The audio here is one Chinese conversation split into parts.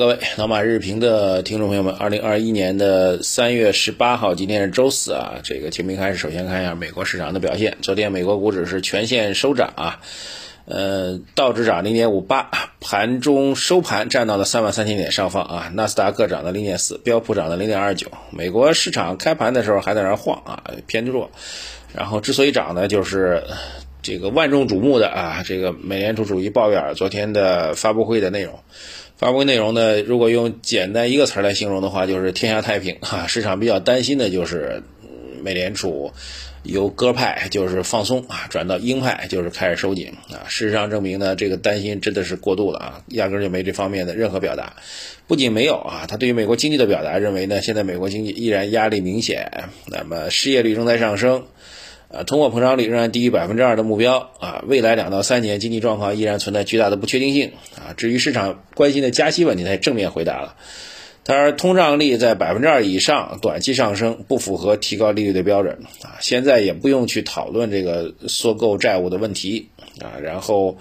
各位老马日评的听众朋友们，二零二一年的三月十八号，今天是周四啊。这个节目开始，首先看一下美国市场的表现。昨天美国股指是全线收涨啊，呃，道指涨零点五八，盘中收盘站到了三万三千点上方啊。纳斯达克涨了零点四，标普涨了零点二九。美国市场开盘的时候还在那晃啊，偏弱。然后之所以涨呢，就是这个万众瞩目的啊，这个美联储主席鲍威尔昨天的发布会的内容。发布会内容呢，如果用简单一个词来形容的话，就是天下太平哈。市场比较担心的就是美联储由鸽派就是放松啊，转到鹰派就是开始收紧啊。事实上证明呢，这个担心真的是过度了啊，压根就没这方面的任何表达。不仅没有啊，他对于美国经济的表达认为呢，现在美国经济依然压力明显，那么失业率正在上升。啊，通货膨胀率仍然低于百分之二的目标啊，未来两到三年经济状况依然存在巨大的不确定性啊。至于市场关心的加息问题，他也正面回答了。他说，通胀率在百分之二以上，短期上升不符合提高利率的标准啊。现在也不用去讨论这个缩购债务的问题啊。然后，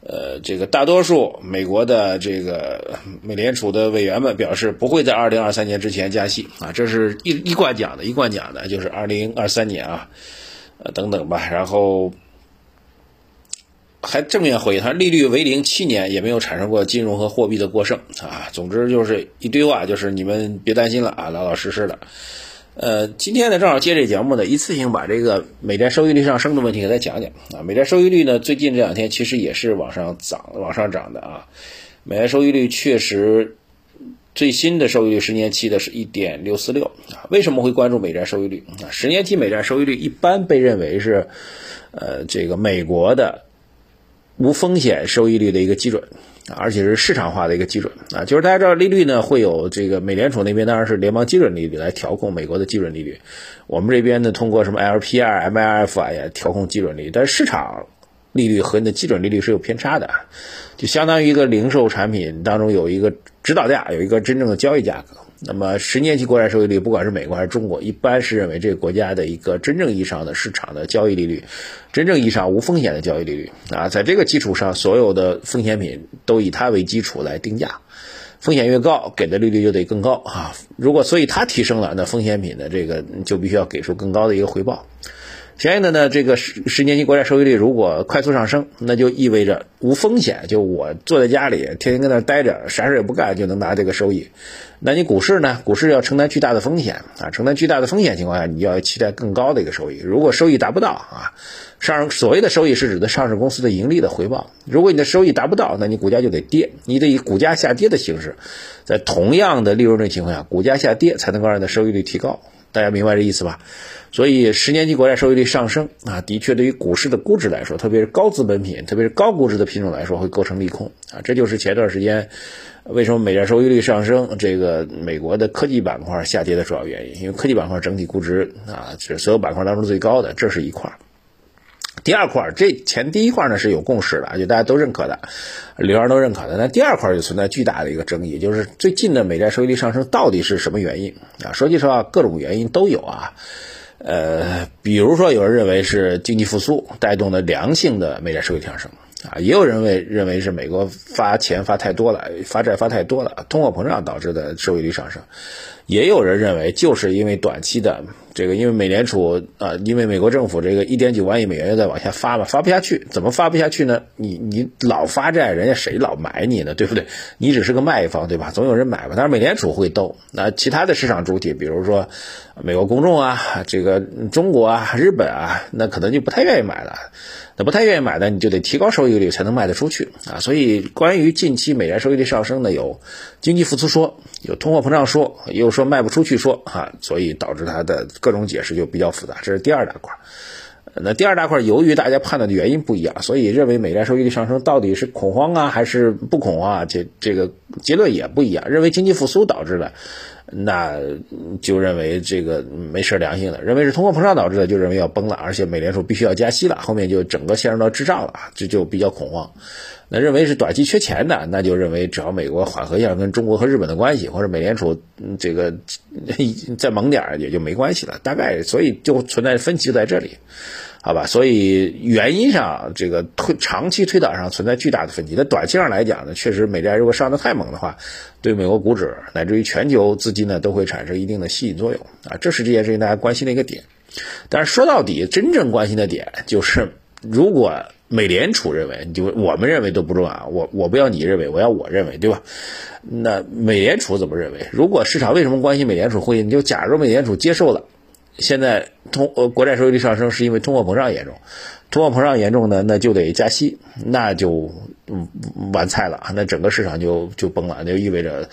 呃，这个大多数美国的这个美联储的委员们表示，不会在二零二三年之前加息啊。这是一一贯讲的，一贯讲的就是二零二三年啊。呃，等等吧，然后还正面回应，他利率为零七年也没有产生过金融和货币的过剩啊。总之就是一堆话，就是你们别担心了啊，老老实实的。呃，今天呢正好接这节目呢，一次性把这个美债收益率上升的问题给大家讲讲啊。美债收益率呢最近这两天其实也是往上涨，往上涨的啊。美债收益率确实。最新的收益率，十年期的是一点六四六啊。为什么会关注美债收益率啊？十年期美债收益率一般被认为是，呃，这个美国的无风险收益率的一个基准啊，而且是市场化的一个基准啊。就是大家知道利率呢会有这个美联储那边当然是联邦基准利率来调控美国的基准利率，我们这边呢通过什么 LPR、MLF 啊也调控基准利率，但是市场。利率和你的基准利率是有偏差的，就相当于一个零售产品当中有一个指导价，有一个真正的交易价格。那么十年期国债收益率，不管是美国还是中国，一般是认为这个国家的一个真正意义上的市场的交易利率，真正意义上无风险的交易利率啊。在这个基础上，所有的风险品都以它为基础来定价，风险越高，给的利率就得更高啊。如果所以它提升了，那风险品的这个就必须要给出更高的一个回报。相应的呢，这个十十年期国债收益率如果快速上升，那就意味着无风险，就我坐在家里天天跟那待着，啥事也不干就能拿这个收益。那你股市呢？股市要承担巨大的风险啊，承担巨大的风险情况下，你要期待更高的一个收益。如果收益达不到啊，上所谓的收益是指的上市公司的盈利的回报。如果你的收益达不到，那你股价就得跌，你得以股价下跌的形式，在同样的利润率情况下，股价下跌才能够让你的收益率提高。大家明白这意思吧？所以十年期国债收益率上升啊，的确对于股市的估值来说，特别是高资本品，特别是高估值的品种来说，会构成利空啊。这就是前段时间为什么美债收益率上升，这个美国的科技板块下跌的主要原因。因为科技板块整体估值啊是所有板块当中最高的，这是一块。第二块，这前第一块呢是有共识的，就大家都认可的，流量都认可的。那第二块就存在巨大的一个争议，就是最近的美债收益率上升到底是什么原因啊？说句实话，各种原因都有啊。呃，比如说有人认为是经济复苏带动的良性的美债收益上升。啊，也有人为认为是美国发钱发太多了，发债发太多了，通货膨胀导致的收益率上升。也有人认为，就是因为短期的这个，因为美联储啊，因为美国政府这个一点九万亿美元又在往下发嘛，发不下去，怎么发不下去呢？你你老发债，人家谁老买你呢？对不对？你只是个卖方，对吧？总有人买吧。但是美联储会兜，那其他的市场主体，比如说美国公众啊，这个中国啊，日本啊，那可能就不太愿意买了。那不太愿意买的，你就得提高收益率才能卖得出去啊！所以关于近期美元收益率上升呢，有经济复苏说，有通货膨胀说，又说卖不出去说啊，所以导致它的各种解释就比较复杂。这是第二大块。那第二大块，由于大家判断的原因不一样，所以认为美债收益率上升到底是恐慌啊，还是不恐慌啊？这这个结论也不一样。认为经济复苏导致的。那就认为这个没事良心的，认为是通货膨胀导致的，就认为要崩了，而且美联储必须要加息了，后面就整个陷入到滞胀了，这就比较恐慌。那认为是短期缺钱的，那就认为只要美国缓和一下跟中国和日本的关系，或者美联储这个再猛点也就没关系了。大概所以就存在分歧就在这里。好吧？所以原因上，这个推长期推导上存在巨大的分歧。那短期上来讲呢，确实美债如果上的太猛的话，对美国股指乃至于全球资金呢，都会产生一定的吸引作用啊。这是这件事情大家关心的一个点。但是说到底，真正关心的点就是，如果美联储认为，就我们认为都不重要，我我不要你认为，我要我认为，对吧？那美联储怎么认为？如果市场为什么关心美联储会议？你就假如美联储接受了。现在通呃国债收益率上升是因为通货膨胀严重，通货膨胀严重呢，那就得加息，那就嗯完菜了那整个市场就就崩了，那就意味着，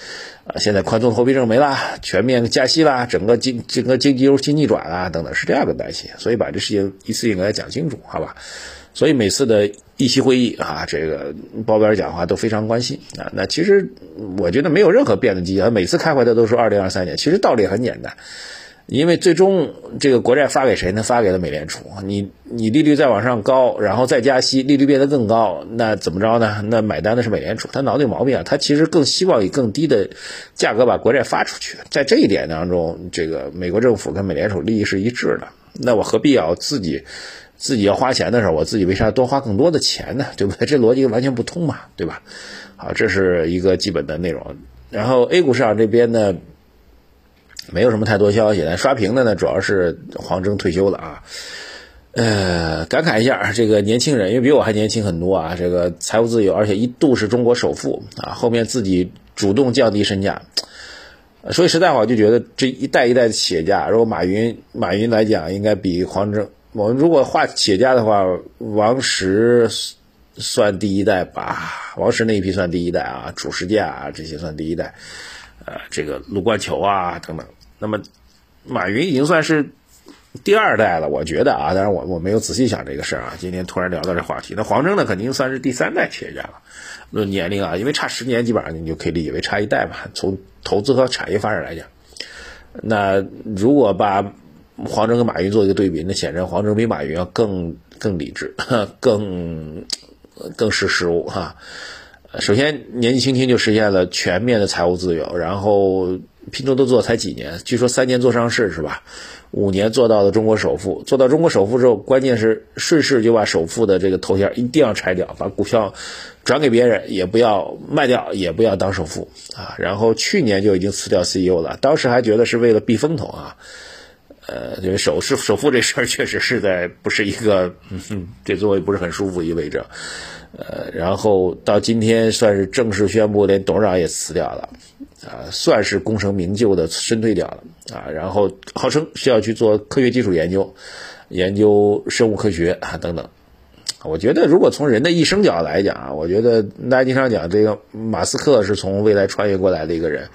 呃现在宽松货币政策没了，全面加息啦，整个经整个经济周期逆转啊等等是这样的担心，所以把这事情一次性给它讲清楚，好吧？所以每次的议息会议啊，这个鲍威尔讲话都非常关心啊。那其实我觉得没有任何变的迹象，每次开会他都说二零二三年，其实道理很简单。因为最终这个国债发给谁呢？发给了美联储。你你利率再往上高，然后再加息，利率变得更高，那怎么着呢？那买单的是美联储。他脑子有毛病啊！他其实更希望以更低的价格把国债发出去。在这一点当中，这个美国政府跟美联储利益是一致的。那我何必要自己自己要花钱的时候，我自己为啥多花更多的钱呢？对不对？这逻辑完全不通嘛，对吧？好，这是一个基本的内容。然后 A 股市场这边呢？没有什么太多消息，但刷屏的呢，主要是黄峥退休了啊。呃，感慨一下，这个年轻人，因为比我还年轻很多啊，这个财务自由，而且一度是中国首富啊，后面自己主动降低身价。说句实在话，我就觉得这一代一代的企业家，如果马云，马云来讲，应该比黄峥。我们如果画企业家的话，王石算第一代吧，王石那一批算第一代啊，褚时健啊这些算第一代，呃，这个卢冠球啊等等。那么，马云已经算是第二代了，我觉得啊，当然我我没有仔细想这个事儿啊。今天突然聊到这话题，那黄峥呢，肯定算是第三代企业家了。论年龄啊，因为差十年，基本上你就可以理解为差一代吧。从投资和产业发展来讲，那如果把黄峥跟马云做一个对比，那显然黄峥比马云要更更理智，更更识时务哈。首先，年纪轻轻就实现了全面的财务自由，然后。拼多多做才几年？据说三年做上市是吧？五年做到了中国首富。做到中国首富之后，关键是顺势就把首富的这个头衔一定要拆掉，把股票转给别人，也不要卖掉，也不要当首富啊。然后去年就已经辞掉 CEO 了，当时还觉得是为了避风头啊。呃，因为首是首富这事儿确实是在不是一个嗯这座位不是很舒服意味着。呃，然后到今天算是正式宣布，连董事长也辞掉了。啊，算是功成名就的深退掉了啊，然后号称是要去做科学技术研究，研究生物科学啊等等。我觉得如果从人的一生角来讲啊，我觉得大家经常讲这个马斯克是从未来穿越过来的一个人。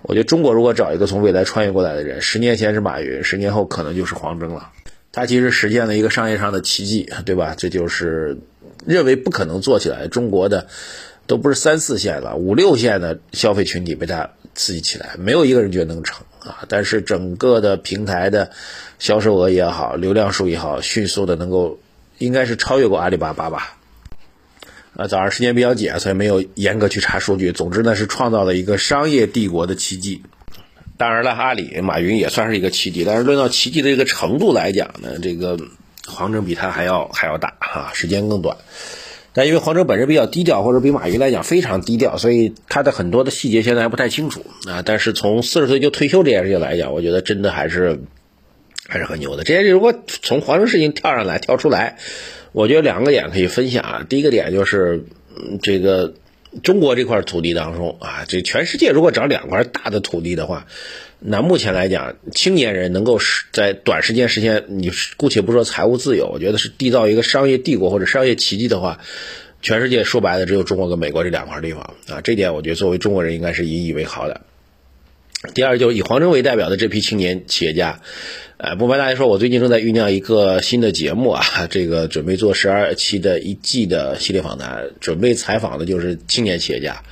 我觉得中国如果找一个从未来穿越过来的人，十年前是马云，十年后可能就是黄峥了。他其实实现了一个商业上的奇迹，对吧？这就是认为不可能做起来中国的。都不是三四线了，五六线的消费群体被它刺激起来，没有一个人觉得能成啊！但是整个的平台的销售额也好，流量数也好，迅速的能够，应该是超越过阿里巴巴吧？啊，早上时间比较紧，所以没有严格去查数据。总之呢，是创造了一个商业帝国的奇迹。当然了，阿里马云也算是一个奇迹，但是论到奇迹的这个程度来讲呢，这个黄峥比他还要还要大啊，时间更短。但因为黄峥本人比较低调，或者比马云来讲非常低调，所以他的很多的细节现在还不太清楚啊。但是从四十岁就退休这件事情来讲，我觉得真的还是还是很牛的。这件事如果从黄峥事情跳上来跳出来，我觉得两个点可以分享啊。第一个点就是这个中国这块土地当中啊，这全世界如果找两块大的土地的话。那目前来讲，青年人能够在短时间实现，你姑且不说财务自由，我觉得是缔造一个商业帝国或者商业奇迹的话，全世界说白了只有中国跟美国这两块地方啊，这点我觉得作为中国人应该是引以为豪的。第二，就是以黄峥为代表的这批青年企业家，呃，不瞒大家说，我最近正在酝酿一个新的节目啊，这个准备做十二期的一季的系列访谈，准备采访的就是青年企业家。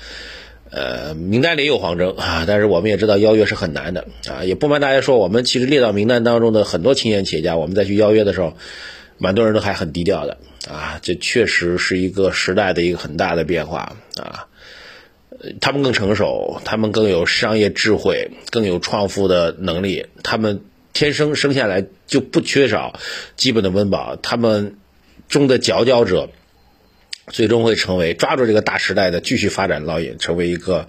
呃，名单里有黄峥啊，但是我们也知道邀约是很难的啊。也不瞒大家说，我们其实列到名单当中的很多青年企业家，我们再去邀约的时候，蛮多人都还很低调的啊。这确实是一个时代的一个很大的变化啊。他们更成熟，他们更有商业智慧，更有创富的能力，他们天生生下来就不缺少基本的温饱，他们中的佼佼者，最终会成为抓住这个大时代的继续发展烙印，成为一个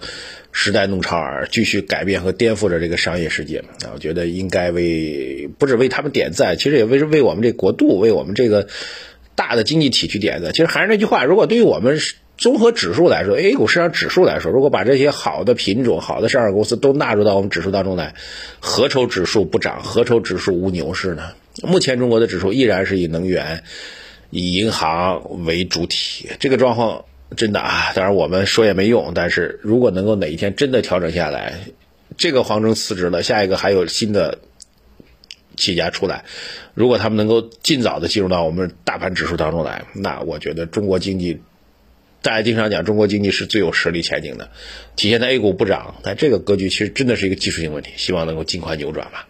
时代弄潮儿，继续改变和颠覆着这个商业世界啊！我觉得应该为不止为他们点赞，其实也为为我们这国度，为我们这个大的经济体去点赞。其实还是那句话，如果对于我们综合指数来说，A 股市场指数来说，如果把这些好的品种、好的上市公司都纳入到我们指数当中来，何愁指数不涨？何愁指数无牛市呢？目前中国的指数依然是以能源、以银行为主体，这个状况真的啊，当然我们说也没用。但是如果能够哪一天真的调整下来，这个黄峥辞职了，下一个还有新的企业家出来，如果他们能够尽早的进入到我们大盘指数当中来，那我觉得中国经济。大家经常讲中国经济是最有实力前景的，体现在 A 股不涨，但这个格局其实真的是一个技术性问题，希望能够尽快扭转吧。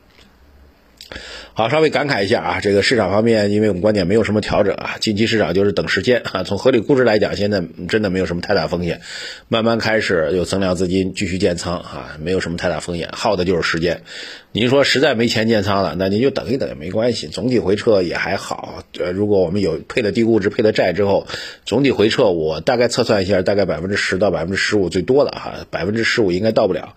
好，稍微感慨一下啊，这个市场方面，因为我们观点没有什么调整啊，近期市场就是等时间啊。从合理估值来讲，现在真的没有什么太大风险，慢慢开始有增量资金继续建仓啊，没有什么太大风险，耗的就是时间。您说实在没钱建仓了，那您就等一等也没关系，总体回撤也还好。呃，如果我们有配了低估值、配了债之后，总体回撤，我大概测算一下，大概百分之十到百分之十五最多了哈，百分之十五应该到不了，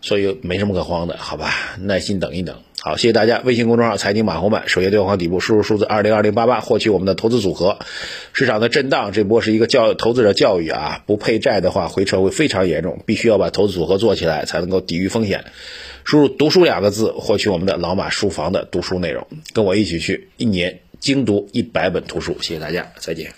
所以没什么可慌的，好吧？耐心等一等。好，谢谢大家。微信公众号“财经马红版”首页对话框底部输入数字二零二零八八，获取我们的投资组合。市场的震荡，这波是一个教投资者教育啊，不配债的话，回撤会非常严重，必须要把投资组合做起来，才能够抵御风险。输入“读书”两个字，获取我们的老马书房的读书内容，跟我一起去一年精读一百本图书。谢谢大家，再见。